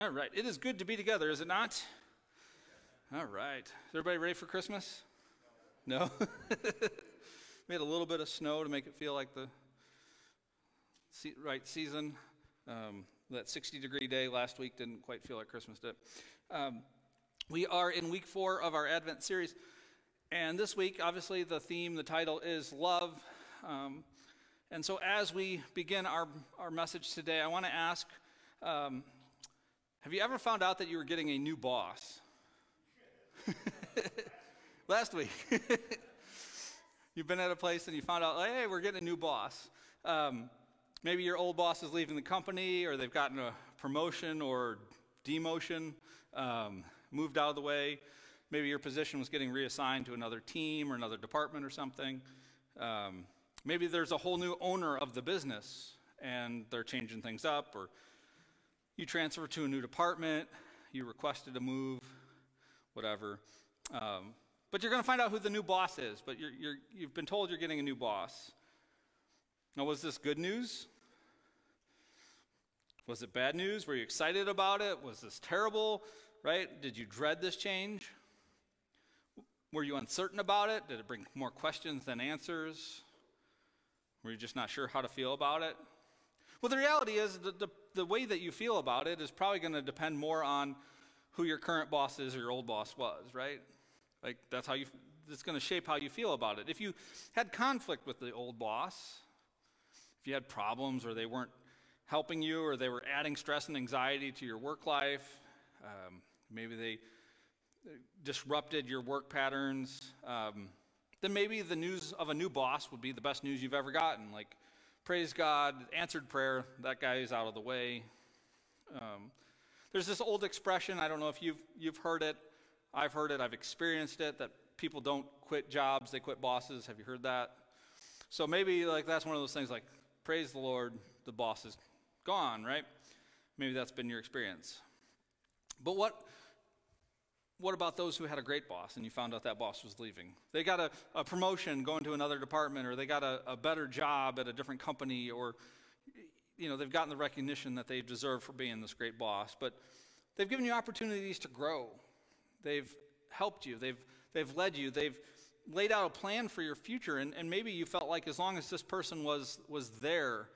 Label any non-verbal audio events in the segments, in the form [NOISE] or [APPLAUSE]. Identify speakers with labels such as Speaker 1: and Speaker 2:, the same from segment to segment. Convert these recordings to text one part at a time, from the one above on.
Speaker 1: All right. It is good to be together, is it not? All right. Is everybody ready for Christmas? No? [LAUGHS] we had a little bit of snow to make it feel like the right season. Um, that 60 degree day last week didn't quite feel like Christmas did. Um, we are in week four of our Advent series. And this week, obviously, the theme, the title is love. Um, and so, as we begin our, our message today, I want to ask um, have you ever found out that you were getting a new boss? [LAUGHS] Last week. [LAUGHS] You've been at a place and you found out, hey, we're getting a new boss. Um, maybe your old boss is leaving the company, or they've gotten a promotion or demotion, um, moved out of the way. Maybe your position was getting reassigned to another team or another department or something. Um, maybe there's a whole new owner of the business and they're changing things up, or you transfer to a new department, you requested a move, whatever. Um, but you're going to find out who the new boss is, but you have been told you're getting a new boss. Now, was this good news? Was it bad news? Were you excited about it? Was this terrible? Right? Did you dread this change? Were you uncertain about it? Did it bring more questions than answers? Were you just not sure how to feel about it? Well, the reality is that the, the way that you feel about it is probably going to depend more on who your current boss is or your old boss was, right? Like, that's how you, it's going to shape how you feel about it. If you had conflict with the old boss, if you had problems or they weren't helping you or they were adding stress and anxiety to your work life, um, maybe they disrupted your work patterns, um, then maybe the news of a new boss would be the best news you've ever gotten. Like, praise God, answered prayer, that guy is out of the way. Um, there's this old expression, I don't know if you've, you've heard it, I've heard it, I've experienced it, that people don't quit jobs, they quit bosses. Have you heard that? So maybe like that's one of those things like, praise the Lord, the boss is gone, right? Maybe that's been your experience. But what what about those who had a great boss and you found out that boss was leaving? They got a, a promotion going to another department, or they got a, a, better job at a different company, or you know, they've gotten the recognition that they deserve for being this great boss. But they've given you opportunities to grow. They've helped you. They've they've led you. They've laid out a plan for your future, and, and maybe you felt like as long as this person was was there,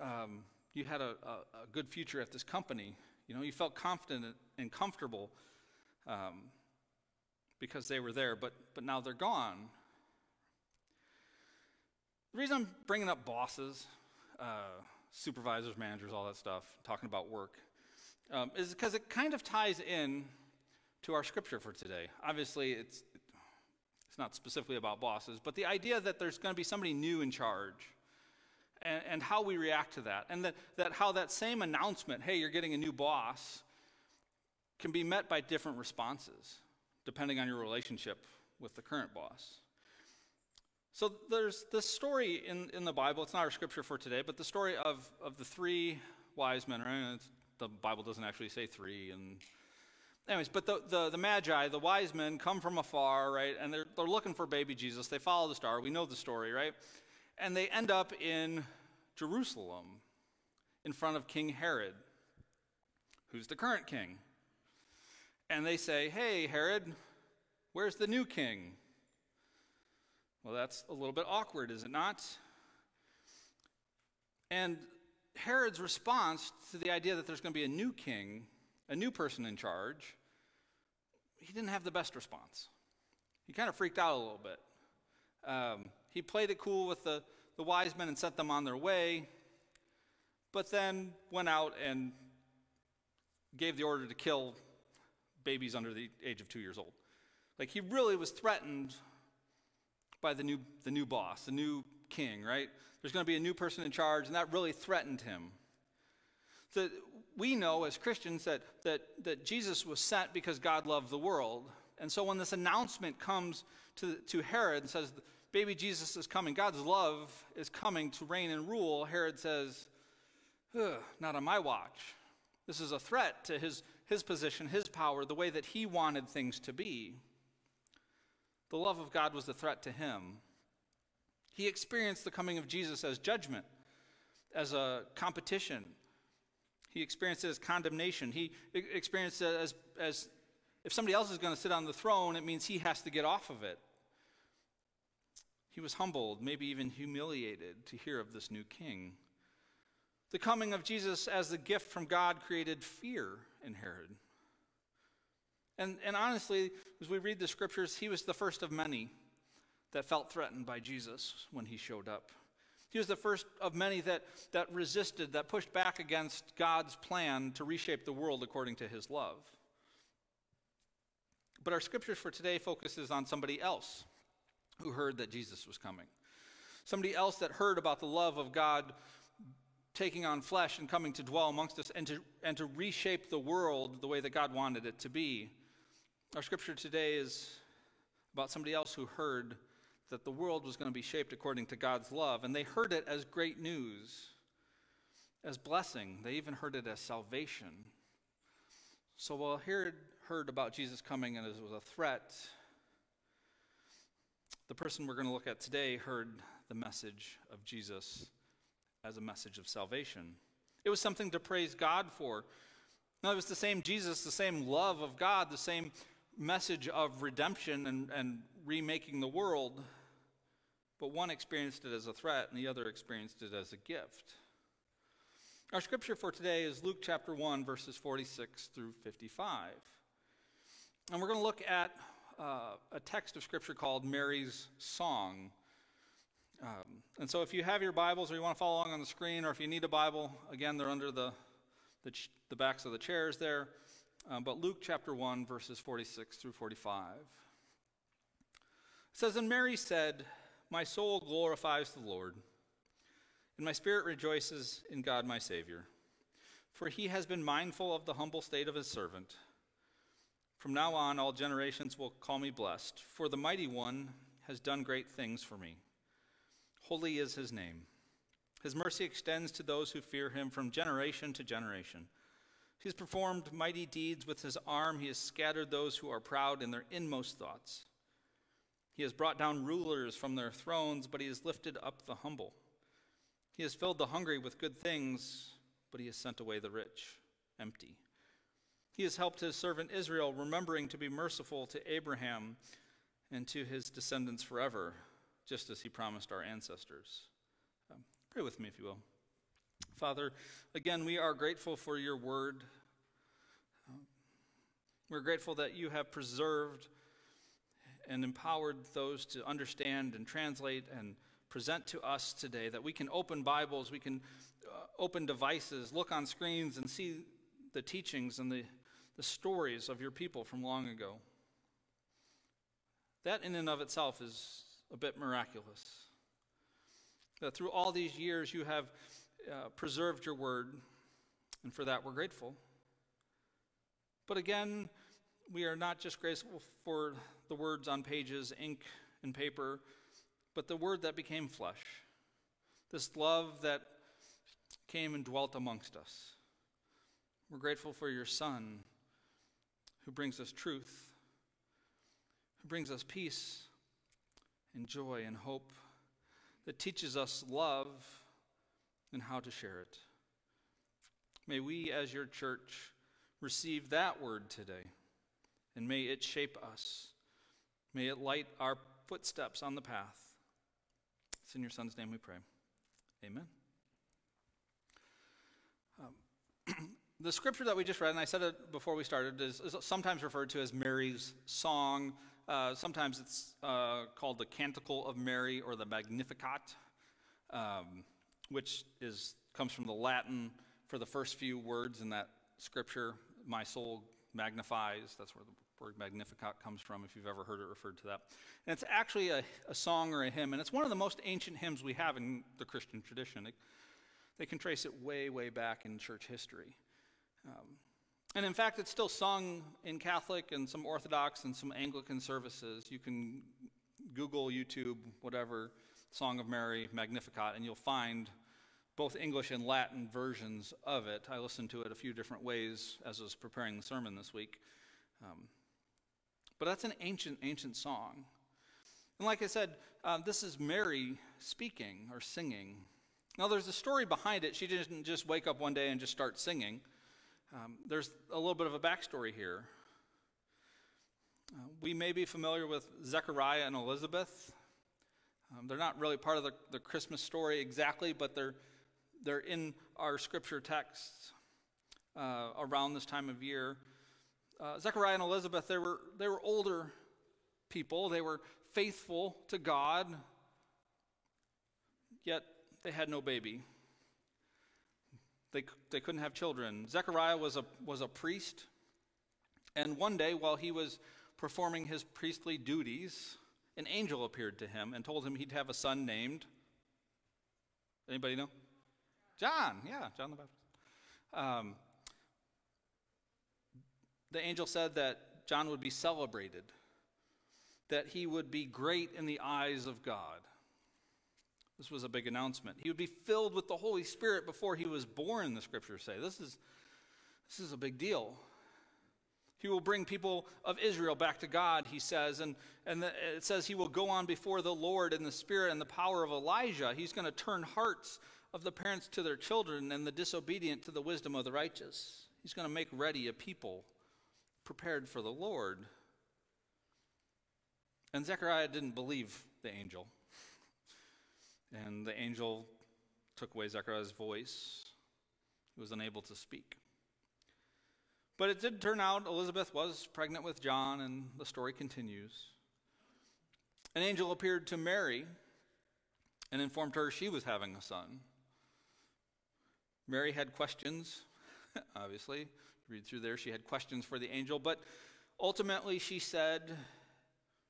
Speaker 1: um, you had a, a, a good future at this company. You know, you felt confident and comfortable um, because they were there, but, but now they're gone. The reason I'm bringing up bosses, uh, supervisors, managers, all that stuff, talking about work, um, is because it kind of ties in to our scripture for today. Obviously, it's, it's not specifically about bosses, but the idea that there's going to be somebody new in charge and, and how we react to that, and that, that how that same announcement, hey, you're getting a new boss, can be met by different responses depending on your relationship with the current boss. So there's this story in, in the Bible. It's not our scripture for today, but the story of, of the three wise men. Right? the Bible doesn't actually say three. And anyways, but the, the, the magi, the wise men, come from afar, right? And they're, they're looking for baby Jesus. They follow the star. We know the story, right? And they end up in Jerusalem in front of King Herod, who's the current king and they say, Hey, Herod, where's the new king? Well, that's a little bit awkward, is it not? And Herod's response to the idea that there's going to be a new king, a new person in charge, he didn't have the best response. He kind of freaked out a little bit. Um, he played it cool with the, the wise men and sent them on their way, but then went out and gave the order to kill babies under the age of two years old. Like he really was threatened by the new, the new boss, the new king, right? There's going to be a new person in charge, and that really threatened him. So we know as Christians that, that, that Jesus was sent because God loved the world. And so when this announcement comes to, to Herod and says, Baby Jesus is coming, God's love is coming to reign and rule, Herod says, Not on my watch. This is a threat to his his position, his power, the way that he wanted things to be. The love of God was a threat to him. He experienced the coming of Jesus as judgment, as a competition. He experienced it as condemnation. He experienced it as, as if somebody else is going to sit on the throne, it means he has to get off of it. He was humbled, maybe even humiliated to hear of this new king. The coming of Jesus as the gift from God created fear in Herod. And, and honestly, as we read the scriptures, he was the first of many that felt threatened by Jesus when he showed up. He was the first of many that, that resisted, that pushed back against God's plan to reshape the world according to his love. But our scriptures for today focuses on somebody else who heard that Jesus was coming. Somebody else that heard about the love of God taking on flesh and coming to dwell amongst us and to, and to reshape the world the way that God wanted it to be. Our scripture today is about somebody else who heard that the world was going to be shaped according to God's love, and they heard it as great news, as blessing. They even heard it as salvation. So while Herod heard about Jesus coming and it was a threat, the person we're going to look at today heard the message of Jesus as a message of salvation. It was something to praise God for. Now, it was the same Jesus, the same love of God, the same message of redemption and, and remaking the world, but one experienced it as a threat and the other experienced it as a gift. Our scripture for today is Luke chapter 1, verses 46 through 55. And we're going to look at uh, a text of scripture called Mary's Song. Um, and so if you have your Bibles or you want to follow along on the screen, or if you need a Bible, again, they're under the, the, ch- the backs of the chairs there. Um, but Luke chapter 1, verses 46 through 45. It says, And Mary said, My soul glorifies the Lord, and my spirit rejoices in God my Savior, for he has been mindful of the humble state of his servant. From now on, all generations will call me blessed, for the mighty one has done great things for me. Holy is his name. His mercy extends to those who fear him from generation to generation. He has performed mighty deeds with his arm. He has scattered those who are proud in their inmost thoughts. He has brought down rulers from their thrones, but he has lifted up the humble. He has filled the hungry with good things, but he has sent away the rich empty. He has helped his servant Israel, remembering to be merciful to Abraham and to his descendants forever, just as he promised our ancestors. Um, pray with me, if you will. Father, again, we are grateful for your word. We're grateful that you have preserved and empowered those to understand and translate and present to us today, that we can open Bibles, we can uh, open devices, look on screens, and see the teachings and the, the stories of your people from long ago. That, in and of itself, is a bit miraculous. That through all these years, you have uh, preserved your word, and for that we're grateful. But again, we are not just grateful for the words on pages, ink, and paper, but the word that became flesh. This love that came and dwelt amongst us. We're grateful for your Son who brings us truth, who brings us peace and joy and hope, that teaches us love and how to share it. May we, as your church, receive that word today, and may it shape us. May it light our footsteps on the path. It's in your Son's name we pray. Amen. Um, [CLEARS THROAT] the scripture that we just read, and I said it before we started, is, is sometimes referred to as Mary's song. Uh, sometimes it's uh, called the Canticle of Mary or the Magnificat. Um, which is, comes from the Latin for the first few words in that scripture. My soul magnifies. That's where the word magnificat comes from, if you've ever heard it referred to that. And it's actually a, a song or a hymn, and it's one of the most ancient hymns we have in the Christian tradition. It, they can trace it way, way back in church history. Um, and in fact, it's still sung in Catholic and some Orthodox and some Anglican services. You can Google, YouTube, whatever, Song of Mary, Magnificat, and you'll find both English and Latin versions of it. I listened to it a few different ways as I was preparing the sermon this week. Um, but that's an ancient, ancient song. And like I said, uh, this is Mary speaking or singing. Now, there's a story behind it. She didn't just wake up one day and just start singing. Um, there's a little bit of a backstory here. Uh, we may be familiar with Zechariah and Elizabeth. Um, they're not really part of the, the Christmas story exactly, but they're, they're in our scripture texts uh, around this time of year. Uh, Zechariah and Elizabeth, they were, they were older people. They were faithful to God, yet they had no baby. They, they couldn't have children. Zechariah was a, was a priest, and one day while he was performing his priestly duties, an angel appeared to him and told him he'd have a son named. Anybody know? John. Yeah, John the Baptist. Um, the angel said that John would be celebrated, that he would be great in the eyes of God. This was a big announcement. He would be filled with the Holy Spirit before he was born, the scriptures say. This is, this is a big deal. He will bring people of Israel back to God, he says. And, and the, it says he will go on before the Lord in the spirit and the power of Elijah. He's going to turn hearts of the parents to their children and the disobedient to the wisdom of the righteous. He's going to make ready a people prepared for the Lord. And Zechariah didn't believe the angel. And the angel took away Zechariah's voice. He was unable to speak. But it did turn out Elizabeth was pregnant with John, and the story continues. An angel appeared to Mary and informed her she was having a son. Mary had questions, [LAUGHS] obviously. Read through there, she had questions for the angel, but ultimately she said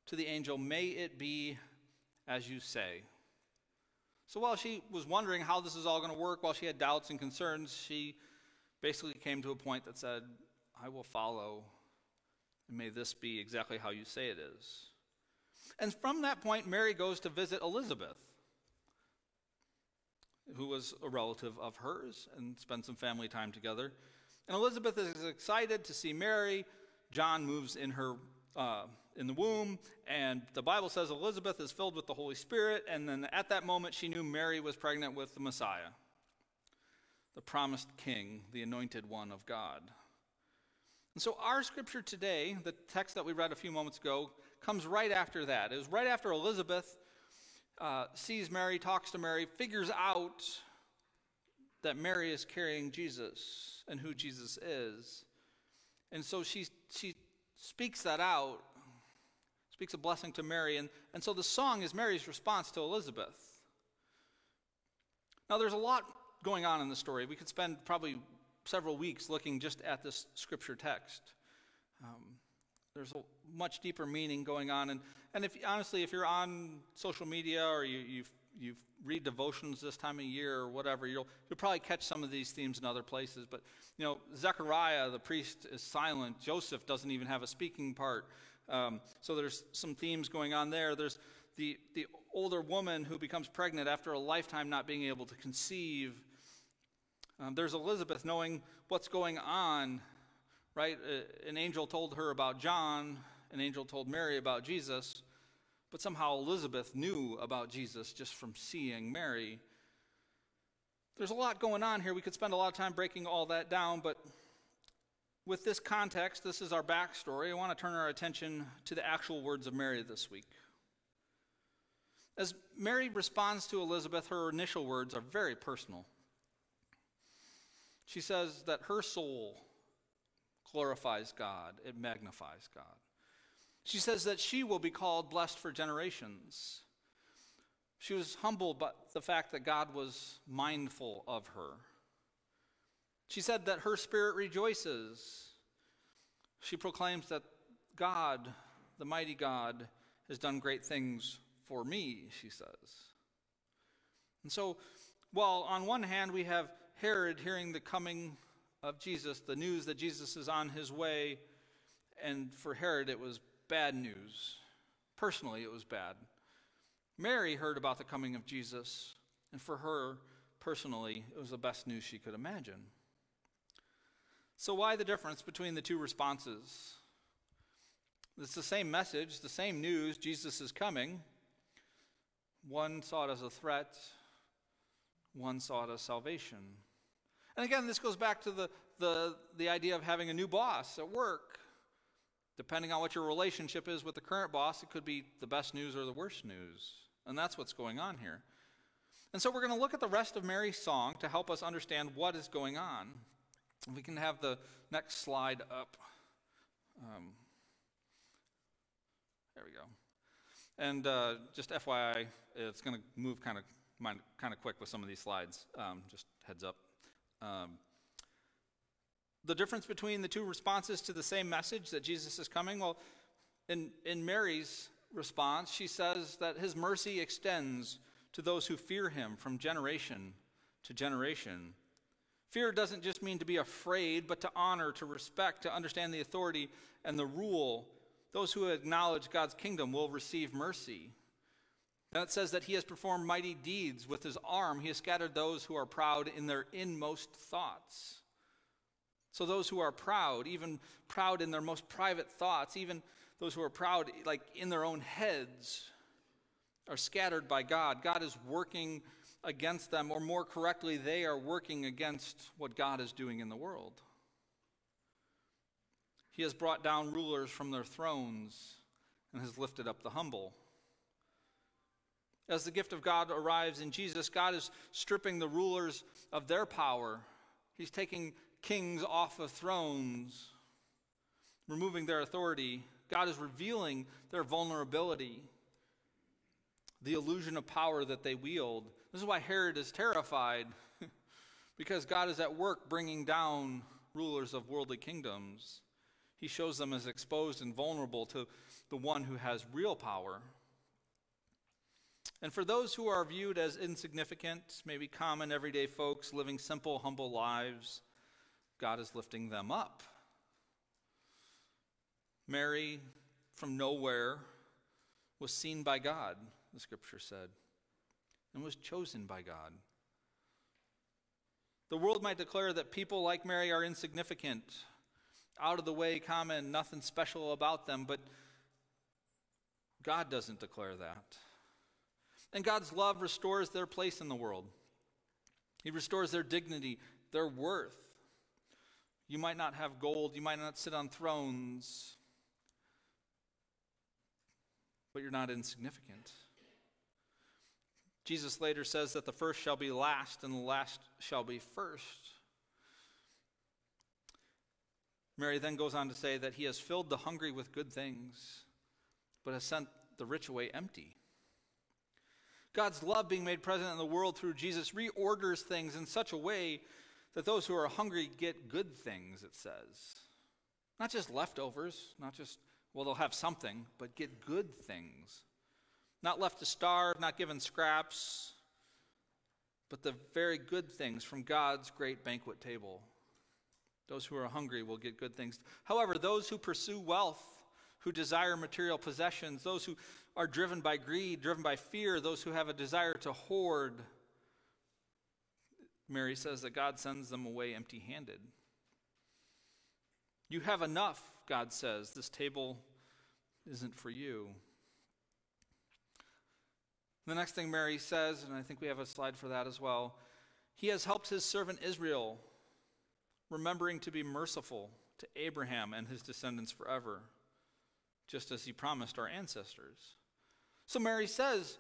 Speaker 1: to the angel, May it be as you say. So while she was wondering how this is all going to work, while she had doubts and concerns, she basically came to a point that said, I will follow, and may this be exactly how you say it is. And from that point, Mary goes to visit Elizabeth, who was a relative of hers, and spend some family time together. And Elizabeth is excited to see Mary. John moves in her uh, in the womb, and the Bible says Elizabeth is filled with the Holy Spirit, and then at that moment she knew Mary was pregnant with the Messiah, the promised King, the anointed one of God. And so our scripture today, the text that we read a few moments ago, comes right after that. It was right after Elizabeth uh, sees Mary, talks to Mary, figures out that Mary is carrying Jesus and who Jesus is. And so she, she speaks that out, speaks a blessing to Mary. And, and so the song is Mary's response to Elizabeth. Now, there's a lot going on in the story. We could spend probably several weeks looking just at this scripture text. Um, there's a much deeper meaning going on. And, and if honestly, if you're on social media or you, you you read devotions this time of year or whatever, you'll, you'll probably catch some of these themes in other places. But, you know, Zechariah, the priest, is silent. Joseph doesn't even have a speaking part. Um, so there's some themes going on there. There's the, the older woman who becomes pregnant after a lifetime not being able to conceive. Um, there's Elizabeth knowing what's going on, right? Uh, an angel told her about John, an angel told Mary about Jesus. But somehow Elizabeth knew about Jesus just from seeing Mary. There's a lot going on here. We could spend a lot of time breaking all that down, but with this context, this is our backstory. I want to turn our attention to the actual words of Mary this week. As Mary responds to Elizabeth, her initial words are very personal. She says that her soul glorifies God, it magnifies God. She says that she will be called blessed for generations. She was humbled by the fact that God was mindful of her. She said that her spirit rejoices. She proclaims that God, the mighty God, has done great things for me, she says. And so, while on one hand we have Herod hearing the coming of Jesus, the news that Jesus is on his way, and for Herod it was bad news. Personally, it was bad. Mary heard about the coming of Jesus, and for her, personally, it was the best news she could imagine. So, why the difference between the two responses? It's the same message, the same news Jesus is coming. One saw it as a threat, one sought as salvation. And again, this goes back to the, the, the idea of having a new boss at work. Depending on what your relationship is with the current boss, it could be the best news or the worst news. And that's what's going on here. And so we're going to look at the rest of Mary's song to help us understand what is going on. We can have the next slide up. Um, there we go. And uh, just FYI, it's going to move kind of kind of quick with some of these slides. Um, just heads up. Um, the difference between the two responses to the same message that Jesus is coming, well, in, in Mary's response, she says that his mercy extends to those who fear him from generation to generation. Fear doesn't just mean to be afraid, but to honor, to respect, to understand the authority and the rule. Those who acknowledge God's kingdom will receive mercy. Then it says that he has performed mighty deeds with his arm. He has scattered those who are proud in their inmost thoughts. So, those who are proud, even proud in their most private thoughts, even those who are proud, like in their own heads, are scattered by God. God is working against them, or more correctly, they are working against what God is doing in the world. He has brought down rulers from their thrones and has lifted up the humble. As the gift of God arrives in Jesus, God is stripping the rulers of their power. He's taking kings off of thrones, removing their authority. God is revealing their vulnerability, the illusion of power that they wield. This is why Herod is terrified, [LAUGHS] because God is at work bringing down rulers of worldly kingdoms. He shows them as exposed and vulnerable to the one who has real power. And for those who are viewed as insignificant, maybe common everyday folks living simple, humble lives, God is lifting them up. Mary, from nowhere, was seen by God, the scripture said, and was chosen by God. The world might declare that people like Mary are insignificant, out of the way, common, nothing special about them, but God doesn't declare that. And God's love restores their place in the world. He restores their dignity, their worth. You might not have gold, you might not sit on thrones, but you're not insignificant. Jesus later says that the first shall be last and the last shall be first. Mary then goes on to say that he has filled the hungry with good things, but has sent the rich away empty. God's love being made present in the world through Jesus reorders things in such a way that those who are hungry get good things, it says. Not just leftovers, not just, well, they'll have something, but get good things. Not left to starve, not given scraps, but the very good things from God's great banquet table. Those who are hungry will get good things. However, those who pursue wealth, who desire material possessions, those who are driven by greed, driven by fear, those who have a desire to hoard, Mary says that God sends them away empty handed. You have enough, God says. This table isn't for you. The next thing Mary says, and I think we have a slide for that as well, he has helped his servant Israel, remembering to be merciful to Abraham and his descendants forever, just as he promised our ancestors. So Mary says,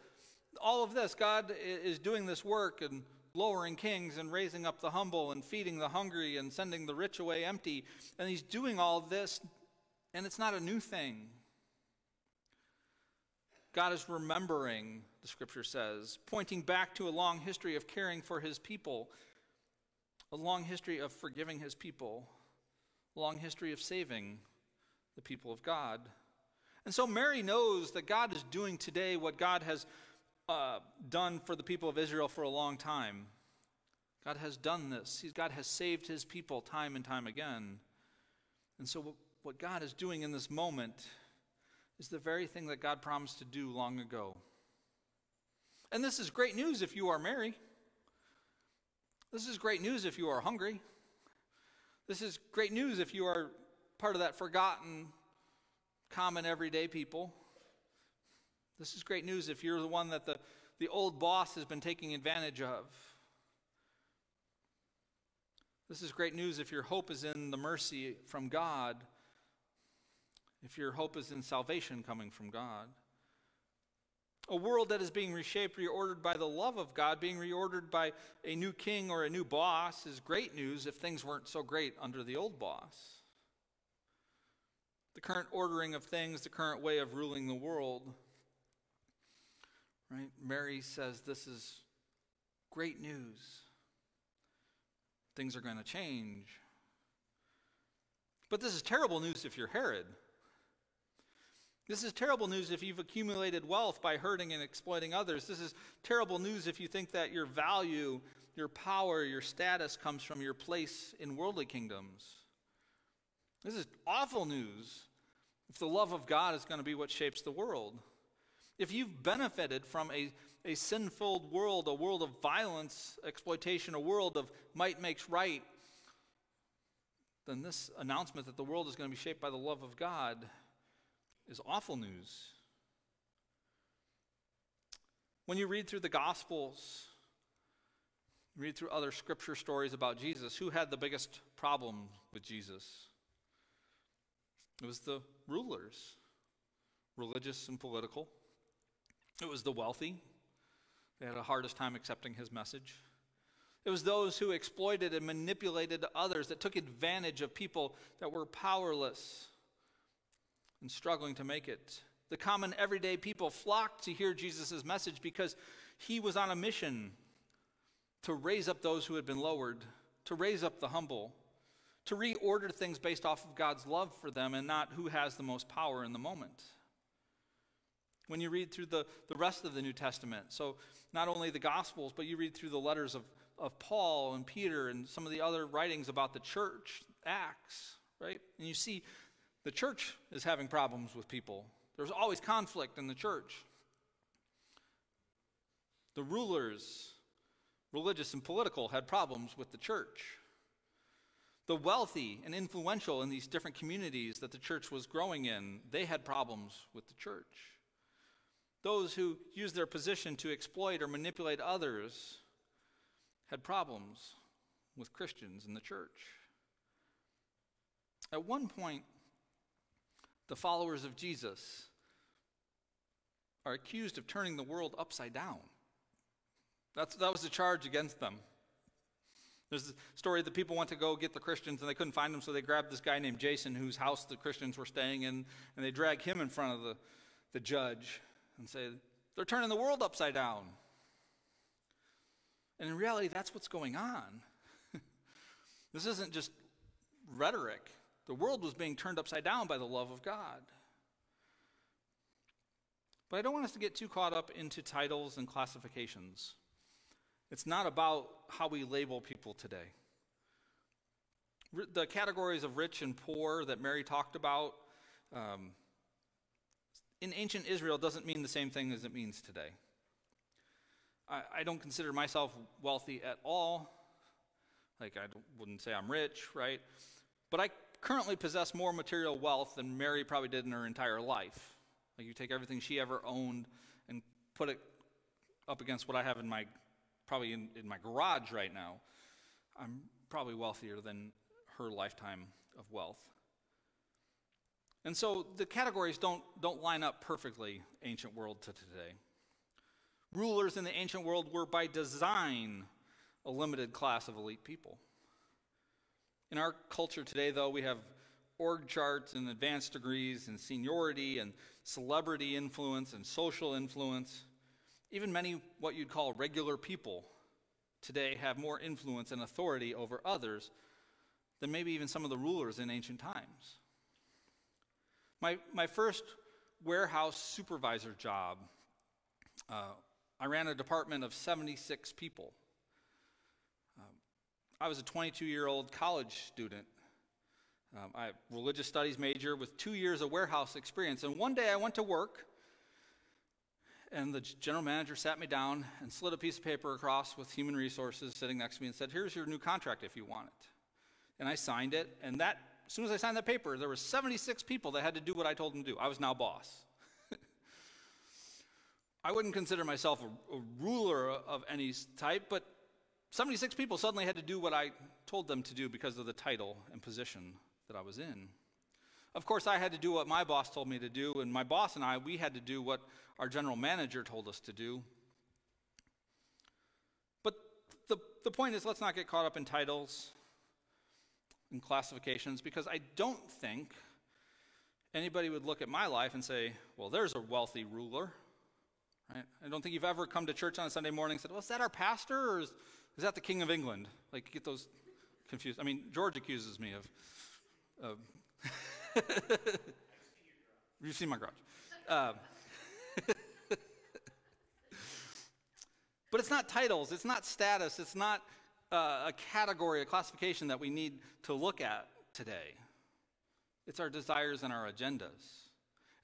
Speaker 1: all of this, God is doing this work and lowering kings and raising up the humble and feeding the hungry and sending the rich away empty. And he's doing all this, and it's not a new thing. God is remembering, the scripture says, pointing back to a long history of caring for his people, a long history of forgiving his people, a long history of saving the people of God. And so Mary knows that God is doing today what God has uh, done for the people of Israel for a long time. God has done this. God has saved his people time and time again. And so, what God is doing in this moment is the very thing that God promised to do long ago. And this is great news if you are Mary. This is great news if you are hungry. This is great news if you are part of that forgotten, common, everyday people. This is great news if you're the one that the, the old boss has been taking advantage of. This is great news if your hope is in the mercy from God, if your hope is in salvation coming from God. A world that is being reshaped, reordered by the love of God, being reordered by a new king or a new boss is great news if things weren't so great under the old boss. The current ordering of things, the current way of ruling the world, right? Mary says this is great news. Things are going to change. But this is terrible news if you're Herod. This is terrible news if you've accumulated wealth by hurting and exploiting others. This is terrible news if you think that your value, your power, your status comes from your place in worldly kingdoms. This is awful news if the love of God is going to be what shapes the world. If you've benefited from a, a sin-filled world, a world of violence, exploitation, a world of might makes right, then this announcement that the world is going to be shaped by the love of God is awful news. When you read through the Gospels, read through other scripture stories about Jesus, who had the biggest problem with Jesus? It was the rulers, religious and political. It was the wealthy. They had the hardest time accepting his message. It was those who exploited and manipulated others, that took advantage of people that were powerless and struggling to make it. The common everyday people flocked to hear Jesus' message because he was on a mission to raise up those who had been lowered, to raise up the humble, to reorder things based off of God's love for them and not who has the most power in the moment. When you read through the, the rest of the New Testament, so not only the Gospels, but you read through the letters of, of Paul and Peter and some of the other writings about the church, Acts, right? And you see the church is having problems with people. There's always conflict in the church. The rulers, religious and political, had problems with the church. The wealthy and influential in these different communities that the church was growing in, they had problems with the church. Those who used their position to exploit or manipulate others had problems with Christians in the church. At one point, the followers of Jesus are accused of turning the world upside down. That's, that was the charge against them. There's a story that people went to go get the Christians and they couldn't find them, so they grabbed this guy named Jason, whose house the Christians were staying in, and they drag him in front of the, the judge and say, They're turning the world upside down. And in reality, that's what's going on. [LAUGHS] this isn't just rhetoric. The world was being turned upside down by the love of God. But I don't want us to get too caught up into titles and classifications. It's not about how we label people today. The categories of rich and poor that Mary talked about um, in ancient Israel doesn't mean the same thing as it means today. I, I don't consider myself wealthy at all. Like, I wouldn't say I'm rich, right? But I currently possess more material wealth than Mary probably did in her entire life. Like you take everything she ever owned and put it up against what I have in my probably in, in my garage right now. I'm probably wealthier than her lifetime of wealth. And so the categories don't, don't line up perfectly, ancient world to today. Rulers in the ancient world were by design a limited class of elite people. In our culture today, though, we have org charts and advanced degrees and seniority and celebrity influence and social influence. Even many what you'd call regular people today have more influence and authority over others than maybe even some of the rulers in ancient times. My, my first warehouse supervisor job, uh, I ran a department of 76 people. I was a 22 year old college student. Um, I religious studies major with two years of warehouse experience. And one day I went to work, and the general manager sat me down and slid a piece of paper across with human resources sitting next to me and said, "Here's your new contract if you want it." And I signed it. And that, as soon as I signed that paper, there were 76 people that had to do what I told them to do. I was now boss. [LAUGHS] I wouldn't consider myself a, a ruler of any type, but 76 people suddenly had to do what I told them to do because of the title and position that I was in. Of course, I had to do what my boss told me to do, and my boss and I, we had to do what our general manager told us to do. But the, the point is, let's not get caught up in titles and classifications because I don't think anybody would look at my life and say, well, there's a wealthy ruler. Right? I don't think you've ever come to church on a Sunday morning and said, well, is that our pastor or is, is that the King of England? Like, get those confused. I mean, George accuses me of. of [LAUGHS] You've seen my garage. Um, [LAUGHS] but it's not titles, it's not status, it's not uh, a category, a classification that we need to look at today. It's our desires and our agendas.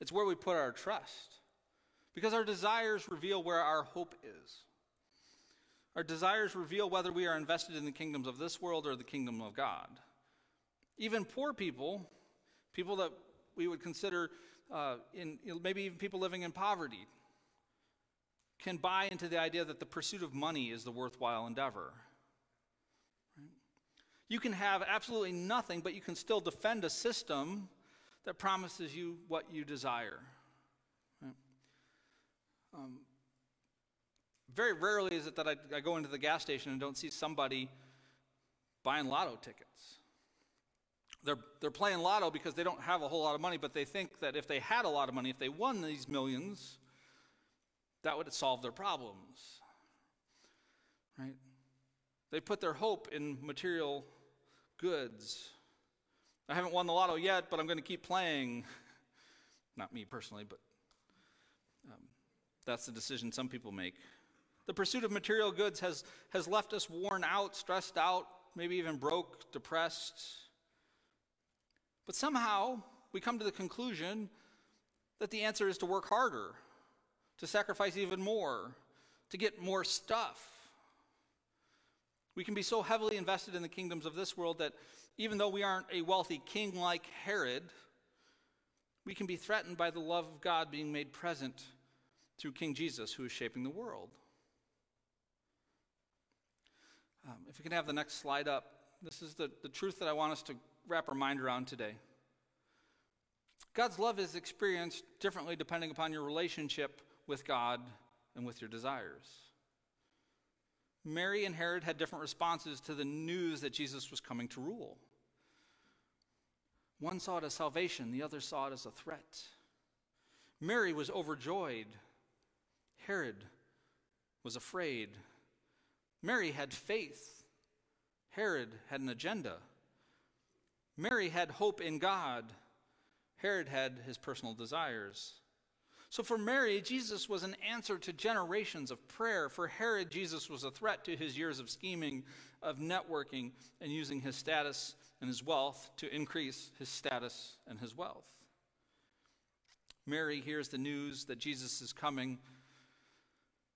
Speaker 1: It's where we put our trust. Because our desires reveal where our hope is. Our desires reveal whether we are invested in the kingdoms of this world or the kingdom of God. Even poor people, people that we would consider uh, in maybe even people living in poverty, can buy into the idea that the pursuit of money is the worthwhile endeavor. You can have absolutely nothing, but you can still defend a system that promises you what you desire. Um, very rarely is it that I, I go into the gas station and don't see somebody buying lotto tickets. They're, they're playing lotto because they don't have a whole lot of money, but they think that if they had a lot of money, if they won these millions, that would solve their problems. Right? They put their hope in material goods. I haven't won the lotto yet, but I'm going to keep playing. [LAUGHS] Not me personally, but um, that's the decision some people make. The pursuit of material goods has, has left us worn out, stressed out, maybe even broke, depressed. But somehow we come to the conclusion that the answer is to work harder, to sacrifice even more, to get more stuff. We can be so heavily invested in the kingdoms of this world that even though we aren't a wealthy king like Herod, we can be threatened by the love of God being made present through King Jesus, who is shaping the world. Um, if we can have the next slide up, this is the, the truth that I want us to wrap our mind around today. God's love is experienced differently depending upon your relationship with God and with your desires. Mary and Herod had different responses to the news that Jesus was coming to rule. One saw it as salvation, the other saw it as a threat. Mary was overjoyed, Herod was afraid. Mary had faith. Herod had an agenda. Mary had hope in God. Herod had his personal desires. So for Mary, Jesus was an answer to generations of prayer. For Herod, Jesus was a threat to his years of scheming, of networking, and using his status and his wealth to increase his status and his wealth. Mary hears the news that Jesus is coming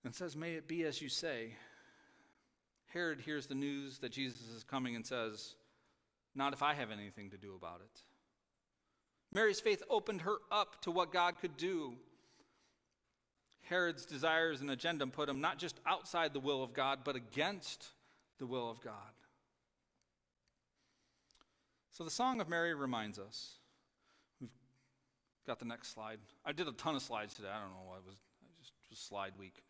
Speaker 1: and says, May it be as you say. Herod hears the news that Jesus is coming and says, Not if I have anything to do about it. Mary's faith opened her up to what God could do. Herod's desires and agenda put him not just outside the will of God, but against the will of God. So the Song of Mary reminds us. We've got the next slide. I did a ton of slides today. I don't know why it was, it just was slide week.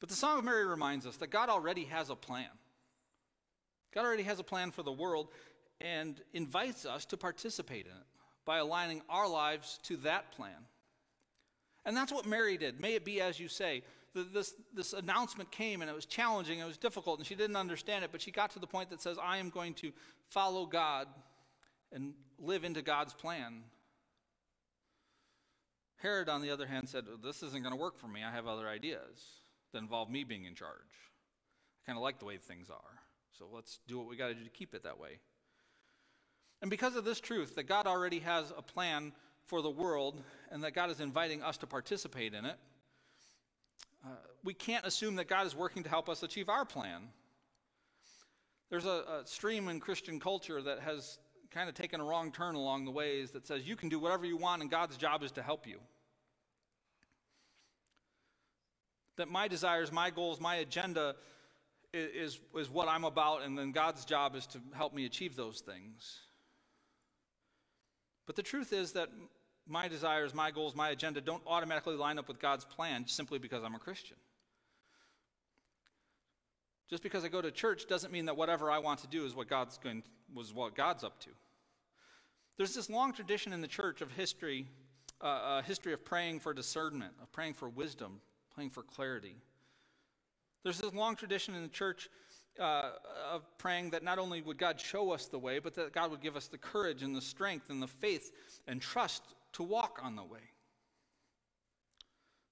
Speaker 1: But the Song of Mary reminds us that God already has a plan. God already has a plan for the world and invites us to participate in it by aligning our lives to that plan. And that's what Mary did. May it be as you say. This, this announcement came and it was challenging, it was difficult, and she didn't understand it, but she got to the point that says, I am going to follow God and live into God's plan. Herod, on the other hand, said, This isn't going to work for me. I have other ideas that involve me being in charge. I kind of like the way things are. So let's do what we got to do to keep it that way. And because of this truth, that God already has a plan for the world and that God is inviting us to participate in it, uh, we can't assume that God is working to help us achieve our plan. There's a, a stream in Christian culture that has kind of taken a wrong turn along the ways that says you can do whatever you want and God's job is to help you. That my desires, my goals, my agenda is, is what I'm about, and then God's job is to help me achieve those things. But the truth is that my desires, my goals, my agenda don't automatically line up with God's plan simply because I'm a Christian. Just because I go to church doesn't mean that whatever I want to do is what God's going was what God's up to. There's this long tradition in the church of history, uh, a history of praying for discernment, of praying for wisdom, praying for clarity. There's this long tradition in the church uh, of praying that not only would God show us the way, but that God would give us the courage and the strength and the faith and trust to walk on the way.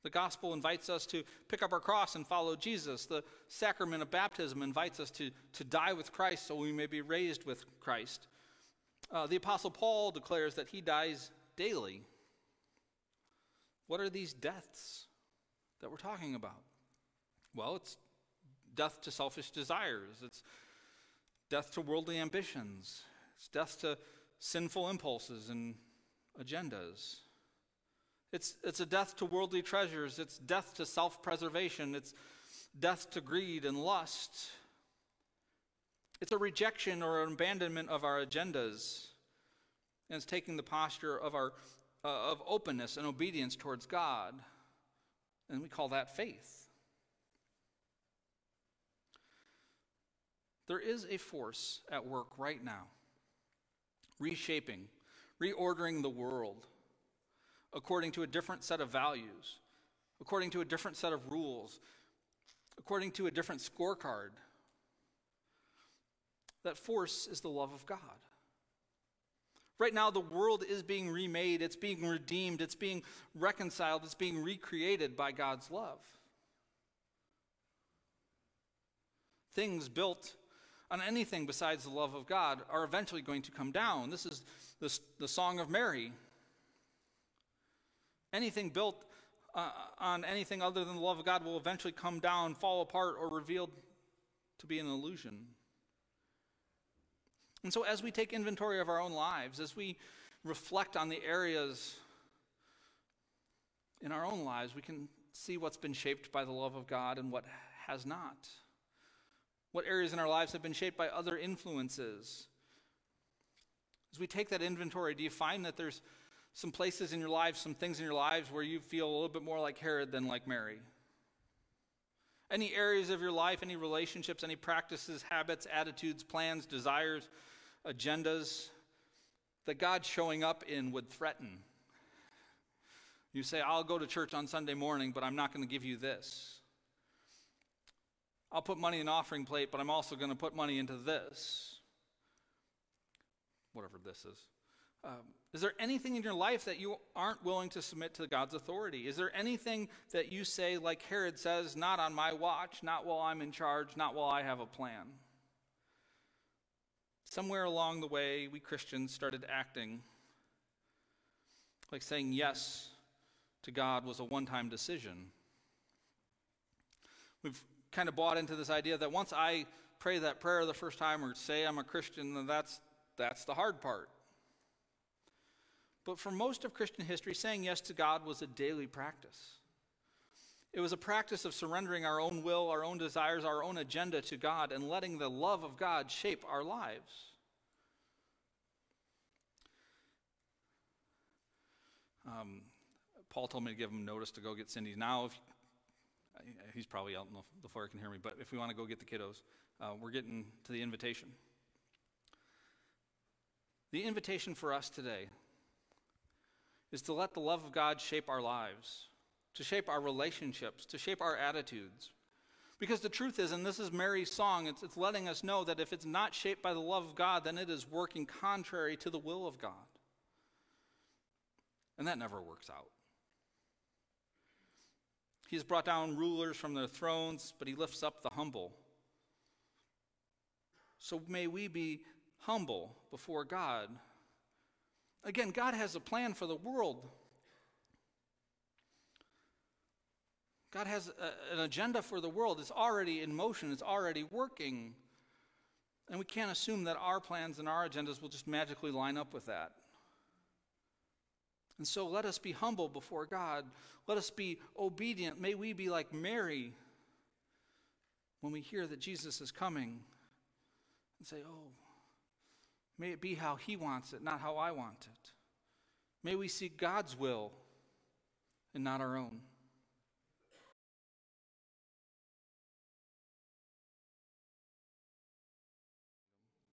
Speaker 1: The gospel invites us to pick up our cross and follow Jesus. The sacrament of baptism invites us to, to die with Christ so we may be raised with Christ. Uh, the Apostle Paul declares that he dies daily. What are these deaths that we're talking about? Well, it's death to selfish desires, it's death to worldly ambitions, it's death to sinful impulses and agendas. It's, it's a death to worldly treasures, it's death to self preservation, it's death to greed and lust. It's a rejection or an abandonment of our agendas. And it's taking the posture of, our, uh, of openness and obedience towards God. And we call that faith. There is a force at work right now, reshaping, reordering the world according to a different set of values, according to a different set of rules, according to a different scorecard. That force is the love of God. Right now, the world is being remade, it's being redeemed, it's being reconciled, it's being recreated by God's love. Things built on anything besides the love of God are eventually going to come down. This is the, the Song of Mary. Anything built uh, on anything other than the love of God will eventually come down, fall apart, or revealed to be an illusion. And so, as we take inventory of our own lives, as we reflect on the areas in our own lives, we can see what's been shaped by the love of God and what has not. What areas in our lives have been shaped by other influences? As we take that inventory, do you find that there's some places in your lives, some things in your lives where you feel a little bit more like Herod than like Mary? Any areas of your life, any relationships, any practices, habits, attitudes, plans, desires, agendas that God showing up in would threaten? You say, I'll go to church on Sunday morning, but I'm not going to give you this. I'll put money in offering plate, but I'm also going to put money into this. Whatever this is. Um, is there anything in your life that you aren't willing to submit to God's authority? Is there anything that you say, like Herod says, not on my watch, not while I'm in charge, not while I have a plan? Somewhere along the way, we Christians started acting like saying yes to God was a one time decision. We've kind of bought into this idea that once I pray that prayer the first time or say I'm a Christian, then that's, that's the hard part. But for most of Christian history, saying yes to God was a daily practice. It was a practice of surrendering our own will, our own desires, our own agenda to God and letting the love of God shape our lives. Um, Paul told me to give him notice to go get Cindy. Now, if he's probably out in the, the floor, can hear me. But if we want to go get the kiddos, uh, we're getting to the invitation. The invitation for us today is to let the love of God shape our lives, to shape our relationships, to shape our attitudes. Because the truth is, and this is Mary's song, it's, it's letting us know that if it's not shaped by the love of God, then it is working contrary to the will of God. And that never works out. He has brought down rulers from their thrones, but he lifts up the humble. So may we be humble before God. Again, God has a plan for the world. God has a, an agenda for the world. It's already in motion, it's already working. And we can't assume that our plans and our agendas will just magically line up with that. And so let us be humble before God. Let us be obedient. May we be like Mary. when we hear that Jesus is coming and say, Oh, may it be how He wants it, not how I want it. May we seek God's will and not our own.